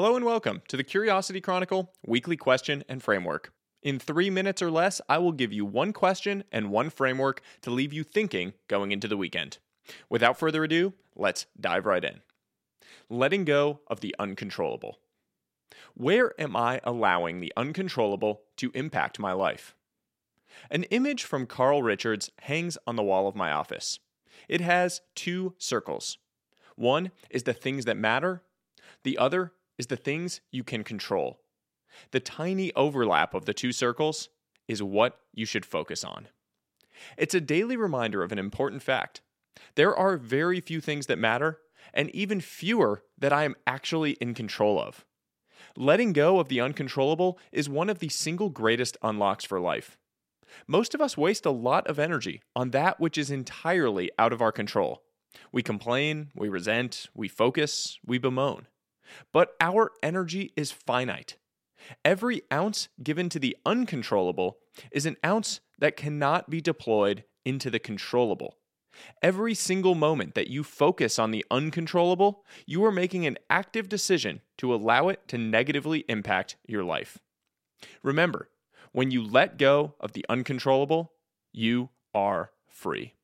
Hello and welcome to the Curiosity Chronicle weekly question and framework. In three minutes or less, I will give you one question and one framework to leave you thinking going into the weekend. Without further ado, let's dive right in. Letting go of the uncontrollable. Where am I allowing the uncontrollable to impact my life? An image from Carl Richards hangs on the wall of my office. It has two circles. One is the things that matter, the other is the things you can control. The tiny overlap of the two circles is what you should focus on. It's a daily reminder of an important fact. There are very few things that matter, and even fewer that I am actually in control of. Letting go of the uncontrollable is one of the single greatest unlocks for life. Most of us waste a lot of energy on that which is entirely out of our control. We complain, we resent, we focus, we bemoan. But our energy is finite. Every ounce given to the uncontrollable is an ounce that cannot be deployed into the controllable. Every single moment that you focus on the uncontrollable, you are making an active decision to allow it to negatively impact your life. Remember, when you let go of the uncontrollable, you are free.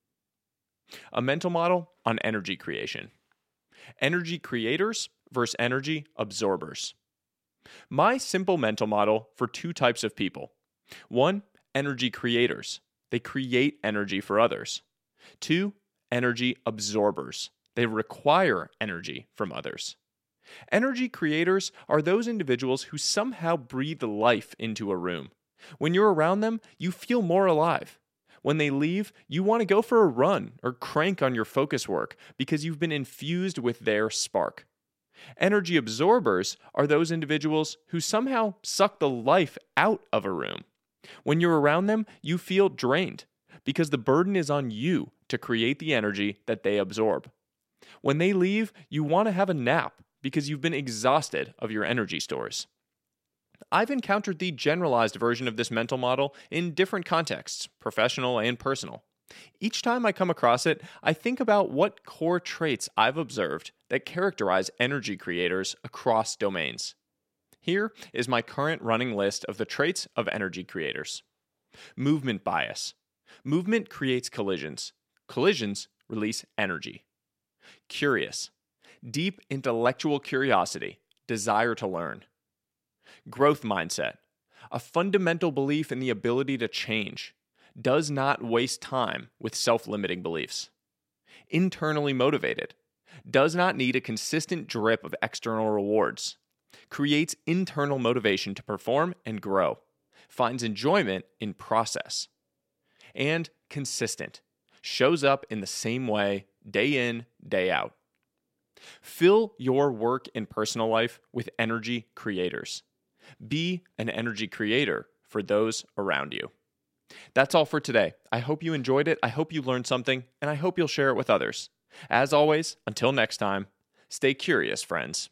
A mental model on energy creation. Energy creators versus energy absorbers. My simple mental model for two types of people one, energy creators, they create energy for others. Two, energy absorbers, they require energy from others. Energy creators are those individuals who somehow breathe life into a room. When you're around them, you feel more alive. When they leave, you want to go for a run or crank on your focus work because you've been infused with their spark. Energy absorbers are those individuals who somehow suck the life out of a room. When you're around them, you feel drained because the burden is on you to create the energy that they absorb. When they leave, you want to have a nap because you've been exhausted of your energy stores. I've encountered the generalized version of this mental model in different contexts, professional and personal. Each time I come across it, I think about what core traits I've observed that characterize energy creators across domains. Here is my current running list of the traits of energy creators movement bias. Movement creates collisions, collisions release energy. Curious. Deep intellectual curiosity, desire to learn. Growth mindset. A fundamental belief in the ability to change, does not waste time with self limiting beliefs. Internally motivated, does not need a consistent drip of external rewards, creates internal motivation to perform and grow, finds enjoyment in process, and consistent, shows up in the same way day in, day out. Fill your work and personal life with energy creators. Be an energy creator for those around you. That's all for today. I hope you enjoyed it. I hope you learned something, and I hope you'll share it with others. As always, until next time, stay curious, friends.